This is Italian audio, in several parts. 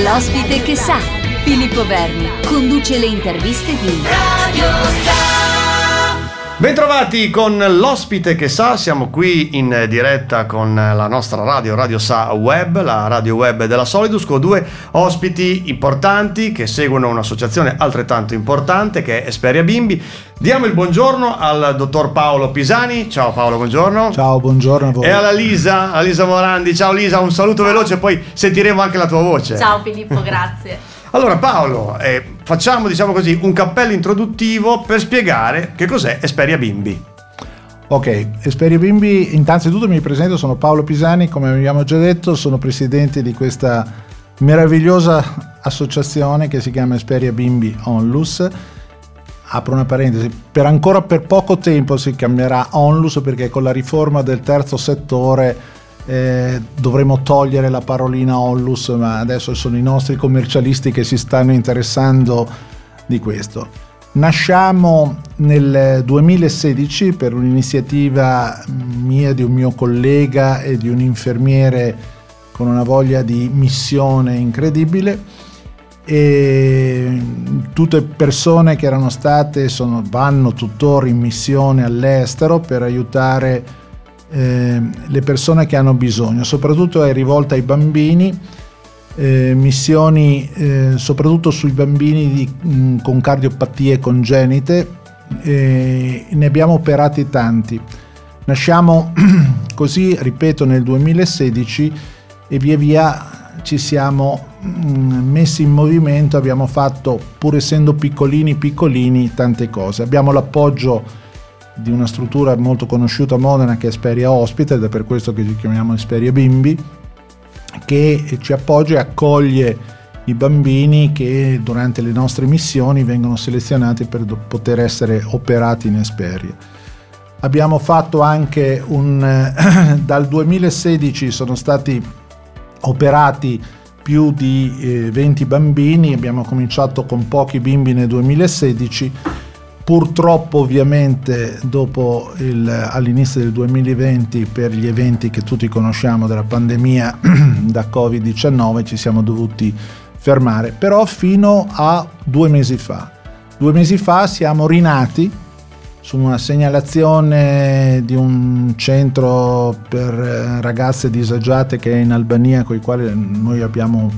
L'ospite che sa, Filippo Verni, conduce le interviste di Radio Sa. Bentrovati con l'ospite che sa, siamo qui in diretta con la nostra radio, Radio Sa Web, la radio web della Solidus, con due ospiti importanti che seguono un'associazione altrettanto importante che è Esperia Bimbi. Diamo il buongiorno al dottor Paolo Pisani. Ciao Paolo, buongiorno. Ciao, buongiorno a voi. E alla Lisa, Lisa Morandi. Ciao Lisa, un saluto veloce, poi sentiremo anche la tua voce. Ciao Filippo, grazie. Allora Paolo, eh, facciamo diciamo così un cappello introduttivo per spiegare che cos'è Esperia Bimbi. Ok, Esperia Bimbi, innanzitutto mi presento, sono Paolo Pisani, come abbiamo già detto, sono presidente di questa meravigliosa associazione che si chiama Esperia Bimbi Onlus. Apro una parentesi, per ancora per poco tempo si chiamerà Onlus perché con la riforma del terzo settore eh, dovremmo togliere la parolina Ollus, ma adesso sono i nostri commercialisti che si stanno interessando di questo. Nasciamo nel 2016 per un'iniziativa mia, di un mio collega e di un infermiere con una voglia di missione incredibile e tutte persone che erano state, sono, vanno tuttora in missione all'estero per aiutare eh, le persone che hanno bisogno, soprattutto è rivolta ai bambini, eh, missioni eh, soprattutto sui bambini di, mh, con cardiopatie congenite, ne abbiamo operati tanti. Nasciamo così, ripeto, nel 2016 e via via ci siamo messi in movimento, abbiamo fatto, pur essendo piccolini piccolini, tante cose. Abbiamo l'appoggio di una struttura molto conosciuta a Modena che è Esperia Hospital ed è per questo che ci chiamiamo Esperia Bimbi che ci appoggia e accoglie i bambini che durante le nostre missioni vengono selezionati per poter essere operati in Esperia. Abbiamo fatto anche un... dal 2016 sono stati operati più di eh, 20 bambini, abbiamo cominciato con pochi bimbi nel 2016 Purtroppo ovviamente il, all'inizio del 2020 per gli eventi che tutti conosciamo della pandemia da Covid-19 ci siamo dovuti fermare, però fino a due mesi fa. Due mesi fa siamo rinati su una segnalazione di un centro per ragazze disagiate che è in Albania con i quali noi abbiamo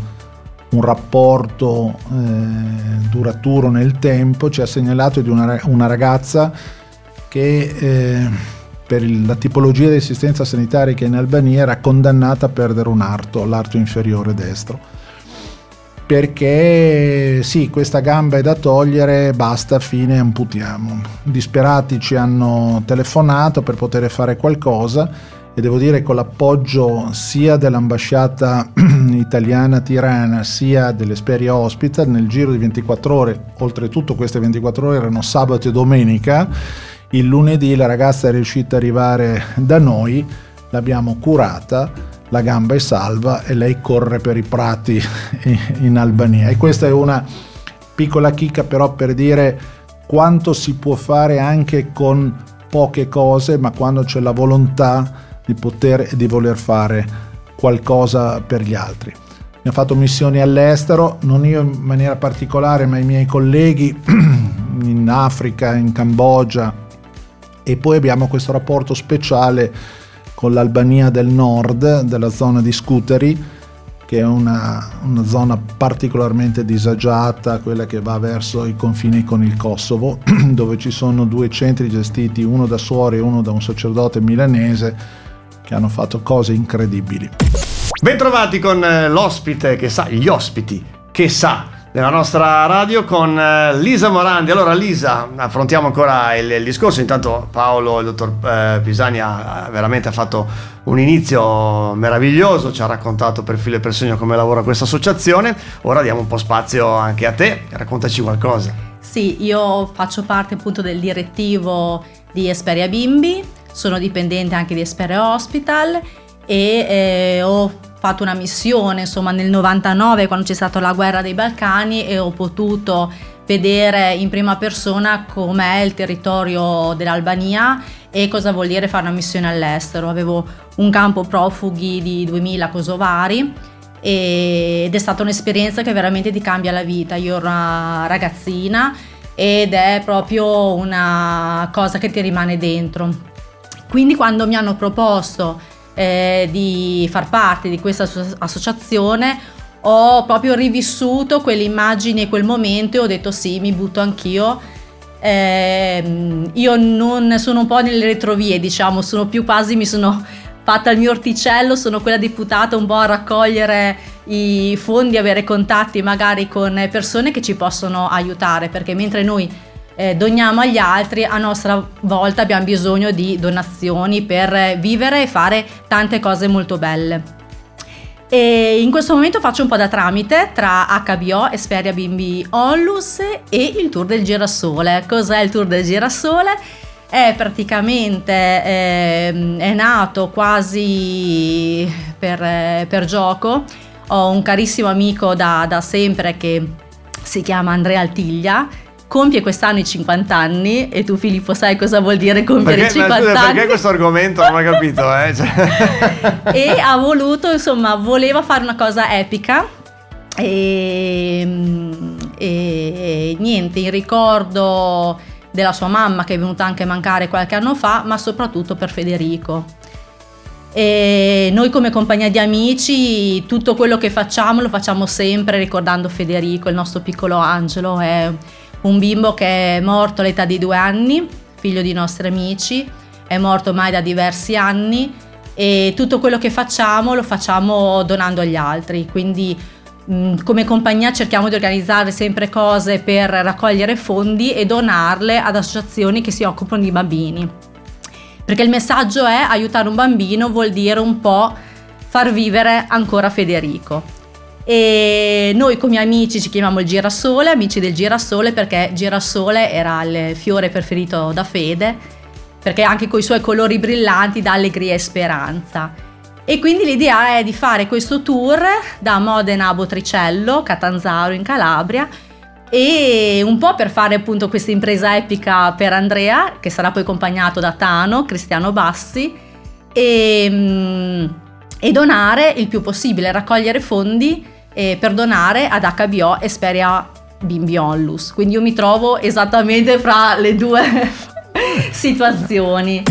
un rapporto eh, duraturo nel tempo, ci ha segnalato di una, una ragazza che eh, per il, la tipologia di assistenza sanitaria che in Albania era condannata a perdere un arto, l'arto inferiore destro. Perché sì, questa gamba è da togliere, basta, fine, amputiamo. Disperati ci hanno telefonato per poter fare qualcosa e devo dire con l'appoggio sia dell'ambasciata italiana Tirana sia dell'Esperia Hospital nel giro di 24 ore, oltretutto queste 24 ore erano sabato e domenica, il lunedì la ragazza è riuscita ad arrivare da noi, l'abbiamo curata, la gamba è salva e lei corre per i prati in Albania. E questa è una piccola chicca però per dire quanto si può fare anche con poche cose, ma quando c'è la volontà di poter e di voler fare qualcosa per gli altri. Ho fatto missioni all'estero, non io in maniera particolare, ma i miei colleghi in Africa, in Cambogia e poi abbiamo questo rapporto speciale con l'Albania del Nord, della zona di Scuteri, che è una, una, zona particolarmente disagiata, quella che va verso i confini con il Kosovo, dove ci sono due centri gestiti, uno da suore e uno da un sacerdote milanese, che hanno fatto cose incredibili. Bentrovati con eh, l'ospite che sa, gli ospiti che sa nella nostra radio con eh, Lisa Morandi. Allora Lisa, affrontiamo ancora il, il discorso, intanto Paolo, il dottor eh, Pisani ha veramente fatto un inizio meraviglioso, ci ha raccontato per filo e per segno come lavora questa associazione, ora diamo un po' spazio anche a te, raccontaci qualcosa. Sì, io faccio parte appunto del direttivo di Esperia Bimbi, sono dipendente anche di Espere Hospital e eh, ho fatto una missione insomma nel 99 quando c'è stata la guerra dei Balcani e ho potuto vedere in prima persona com'è il territorio dell'Albania e cosa vuol dire fare una missione all'estero. Avevo un campo profughi di 2000 kosovari ed è stata un'esperienza che veramente ti cambia la vita. Io ero una ragazzina ed è proprio una cosa che ti rimane dentro. Quindi quando mi hanno proposto eh, di far parte di questa associazione ho proprio rivissuto quelle immagini e quel momento e ho detto sì, mi butto anch'io. Eh, io non sono un po' nelle retrovie, diciamo, sono più quasi mi sono fatta il mio orticello, sono quella deputata un po' a raccogliere i fondi, avere contatti magari con persone che ci possono aiutare, perché mentre noi eh, doniamo agli altri, a nostra volta abbiamo bisogno di donazioni per vivere e fare tante cose molto belle. E in questo momento faccio un po' da tramite tra HBO, Esperia Bimbi Onlus e il Tour del Girasole. Cos'è il Tour del Girasole? È praticamente eh, è nato quasi per, per, gioco. Ho un carissimo amico da, da sempre che si chiama Andrea Altiglia compie quest'anno i 50 anni e tu Filippo sai cosa vuol dire compiere perché, 50 scusa, anni. Perché questo argomento non ho capito, eh? Cioè. e ha voluto, insomma, voleva fare una cosa epica e, e niente, in ricordo della sua mamma che è venuta anche a mancare qualche anno fa, ma soprattutto per Federico. E noi come compagnia di amici tutto quello che facciamo lo facciamo sempre ricordando Federico, il nostro piccolo angelo, è un bimbo che è morto all'età di due anni, figlio di nostri amici, è morto ormai da diversi anni e tutto quello che facciamo lo facciamo donando agli altri, quindi mh, come compagnia cerchiamo di organizzare sempre cose per raccogliere fondi e donarle ad associazioni che si occupano di bambini. Perché il messaggio è aiutare un bambino vuol dire un po' far vivere ancora Federico e noi come amici ci chiamiamo il girasole, amici del girasole perché girasole era il fiore preferito da Fede, perché anche con i suoi colori brillanti dà allegria e speranza. E quindi l'idea è di fare questo tour da Modena a Botricello, Catanzaro in Calabria e un po' per fare appunto questa impresa epica per Andrea, che sarà poi accompagnato da Tano, Cristiano Bassi, e, mm, e donare il più possibile, raccogliere fondi eh, per donare ad HBO Esperia Bimbi Onlus. Quindi io mi trovo esattamente fra le due situazioni.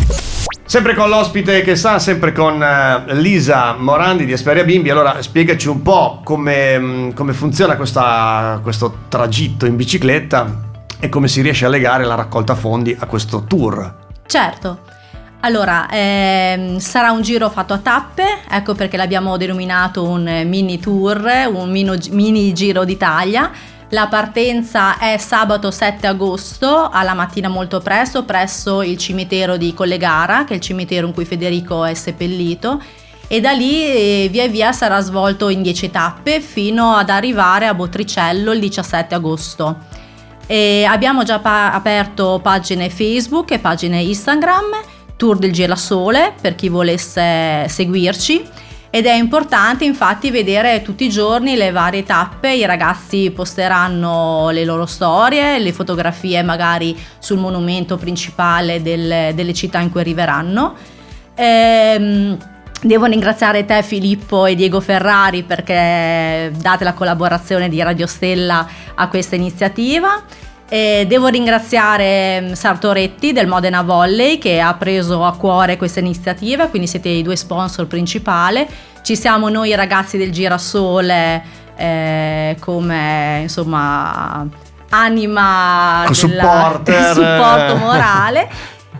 Sempre con l'ospite che sa, sempre con uh, Lisa Morandi di Esperia Bimbi. Allora spiegaci un po' come, mm, come funziona questa, questo tragitto in bicicletta e come si riesce a legare la raccolta fondi a questo tour. Certo. Allora, ehm, sarà un giro fatto a tappe, ecco perché l'abbiamo denominato un mini tour, un mini, mini giro d'Italia. La partenza è sabato 7 agosto alla mattina molto presto presso il cimitero di Collegara, che è il cimitero in cui Federico è seppellito, e da lì eh, via via sarà svolto in 10 tappe fino ad arrivare a Botricello il 17 agosto. E abbiamo già pa- aperto pagine Facebook e pagine Instagram tour del Girasole per chi volesse seguirci ed è importante infatti vedere tutti i giorni le varie tappe, i ragazzi posteranno le loro storie, le fotografie magari sul monumento principale del, delle città in cui arriveranno. Ehm, devo ringraziare te Filippo e Diego Ferrari perché date la collaborazione di Radio Stella a questa iniziativa. E devo ringraziare mm, Sartoretti del Modena Volley che ha preso a cuore questa iniziativa, quindi siete i due sponsor principali. Ci siamo noi ragazzi del Girasole eh, come insomma anima della, supporto morale.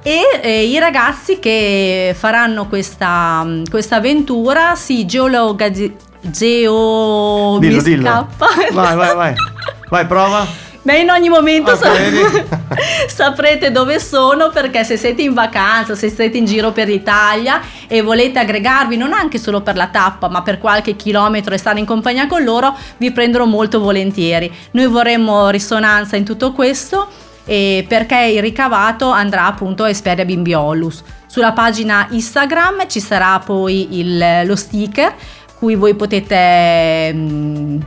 E eh, i ragazzi che faranno questa, mm, questa avventura si geologa geo dillo, dillo. vai vai vai. Vai prova Beh, in ogni momento sap- saprete dove sono perché se siete in vacanza, se siete in giro per l'Italia e volete aggregarvi non anche solo per la tappa ma per qualche chilometro e stare in compagnia con loro, vi prenderò molto volentieri. Noi vorremmo risonanza in tutto questo e perché il ricavato andrà appunto a Esperia Bimbiolus. Sulla pagina Instagram ci sarà poi il, lo sticker cui voi potete... Mh, mm,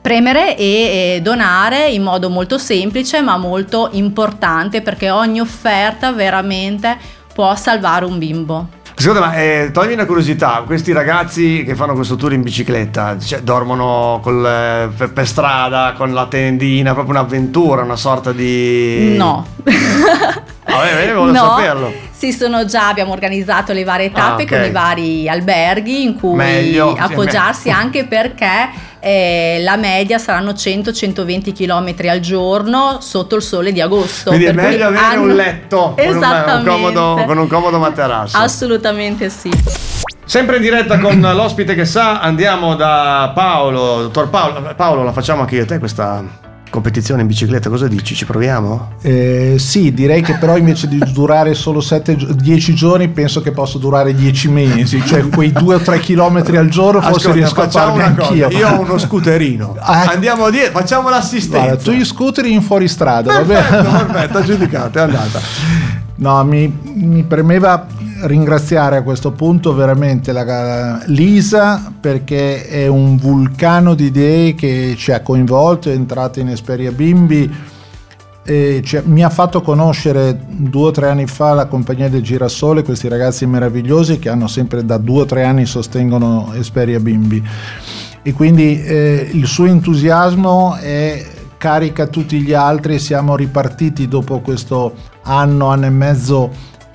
premere e, donare in modo molto semplice ma molto importante perché ogni offerta veramente può salvare un bimbo. Ascolta, ma eh, toglimi una curiosità, questi ragazzi che fanno questo tour in bicicletta, cioè, dormono col, eh, per, strada, con la tendina, proprio un'avventura, una sorta di... No. Vabbè, volevo No. saperlo. Sì, sono già, abbiamo organizzato le varie tappe Ah, ok. con i vari alberghi in cui Meglio, sì, appoggiarsi meglio. anche perché eh, la media saranno 100-120 km al giorno sotto il sole di agosto. Quindi è meglio avere hanno- un letto con un, comodo, con un comodo materasso. Assolutamente sì. Sempre in diretta con l'ospite che sa, andiamo da Paolo, dottor Paolo. Paolo, la facciamo anche io e te questa competizione in bicicletta, cosa dici? Ci proviamo? Eh, sì, direi che però invece di durare solo 10 giorni, penso che possa durare 10 mesi, cioè quei 2 o 3 chilometri al giorno forse Ascolta, riesco a farli una cosa, anch'io. Io ho uno scooterino. Ah, ecco. Andiamo dietro, facciamo l'assistenza. Guarda, tu gli scooter in fuoristrada, va bene? Perfetto, perfetto, aggiudicato, è andata. No, mi, mi premeva ringraziare a questo punto veramente la, Lisa perché è un vulcano di idee che ci ha coinvolto, è entrata in Esperia Bimbi e ci- mi ha fatto conoscere due o tre anni fa la compagnia del Girasole, questi ragazzi meravigliosi che hanno sempre da due o tre anni sostengono Esperia Bimbi. E quindi eh, il suo entusiasmo è carica tutti gli altri siamo ripartiti dopo questo anno, anno e mezzo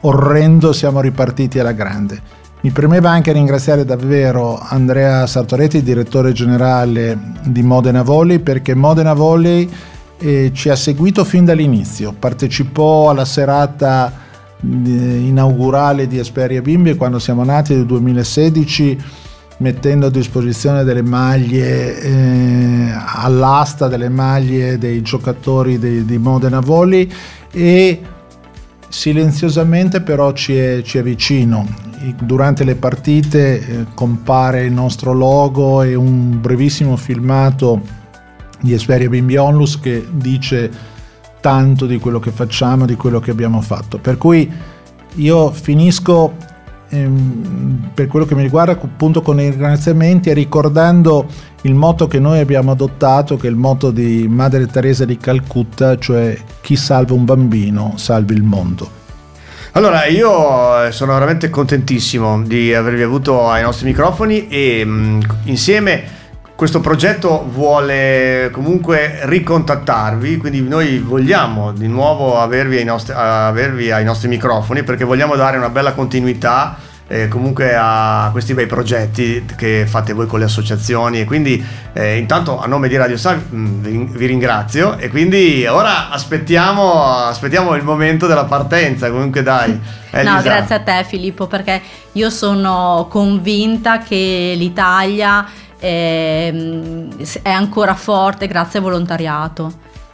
orrendo, siamo ripartiti alla grande. Mi premeva anche ringraziare davvero Andrea Sartoretti, direttore generale di Modena Volley, perché Modena Volley eh, ci ha seguito fin dall'inizio, partecipò alla serata eh, inaugurale di Esperia Bimbi quando siamo nati nel 2016 mettendo a disposizione delle maglie eh, all'asta delle maglie dei giocatori di, di Modena Volley e silenziosamente però ci è, ci è vicino. Durante le partite eh, compare il nostro logo e un brevissimo filmato di Esperia Bimbi Onlus che dice tanto di quello che facciamo, di quello che abbiamo fatto. Per cui io finisco ehm, per quello che mi riguarda appunto con i ringraziamenti e ricordando il motto che noi abbiamo adottato, che è il motto di Madre Teresa di Calcutta, cioè chi salva un bambino salva il mondo. Allora, io eh, sono veramente contentissimo di avervi avuto ai nostri microfoni e mh, insieme questo progetto vuole comunque ricontattarvi, quindi noi vogliamo di nuovo avervi ai nostri, avervi ai nostri microfoni perché vogliamo dare una bella continuità eh, comunque a questi bei progetti che fate voi con le associazioni. E quindi eh, intanto a nome di Radio Star mh, vi ringrazio. E quindi ora aspettiamo, aspettiamo il momento della partenza comunque dai. No, Elisa. grazie a te Filippo perché io sono convinta che l'Italia ehm, è ancora forte grazie al volontariato.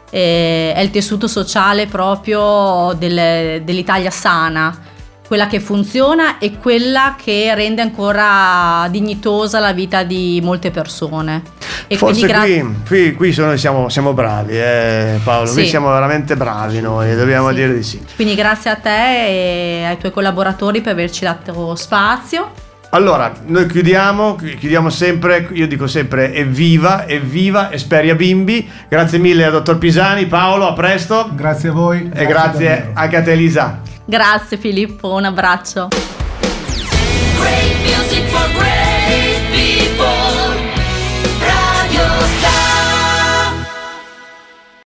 È il tessuto sociale proprio del- dell'Italia sana, quella che funziona e quella che rende ancora dignitosa la vita di molte persone. E Forse gra- qui, qui, qui sono- siamo, siamo bravi, eh, Paolo. Qui Sì. siamo veramente bravi noi, dobbiamo Sì. dire di sì. Quindi grazie a te e ai tuoi collaboratori per averci dato spazio. Allora, noi chiudiamo, chi- chiudiamo sempre, io dico sempre evviva, evviva, Esperia Bimbi. Grazie mille al dottor Pisani, Paolo, a presto. Grazie a voi. E grazie davvero. anche a te Elisa. Grazie Filippo, un abbraccio.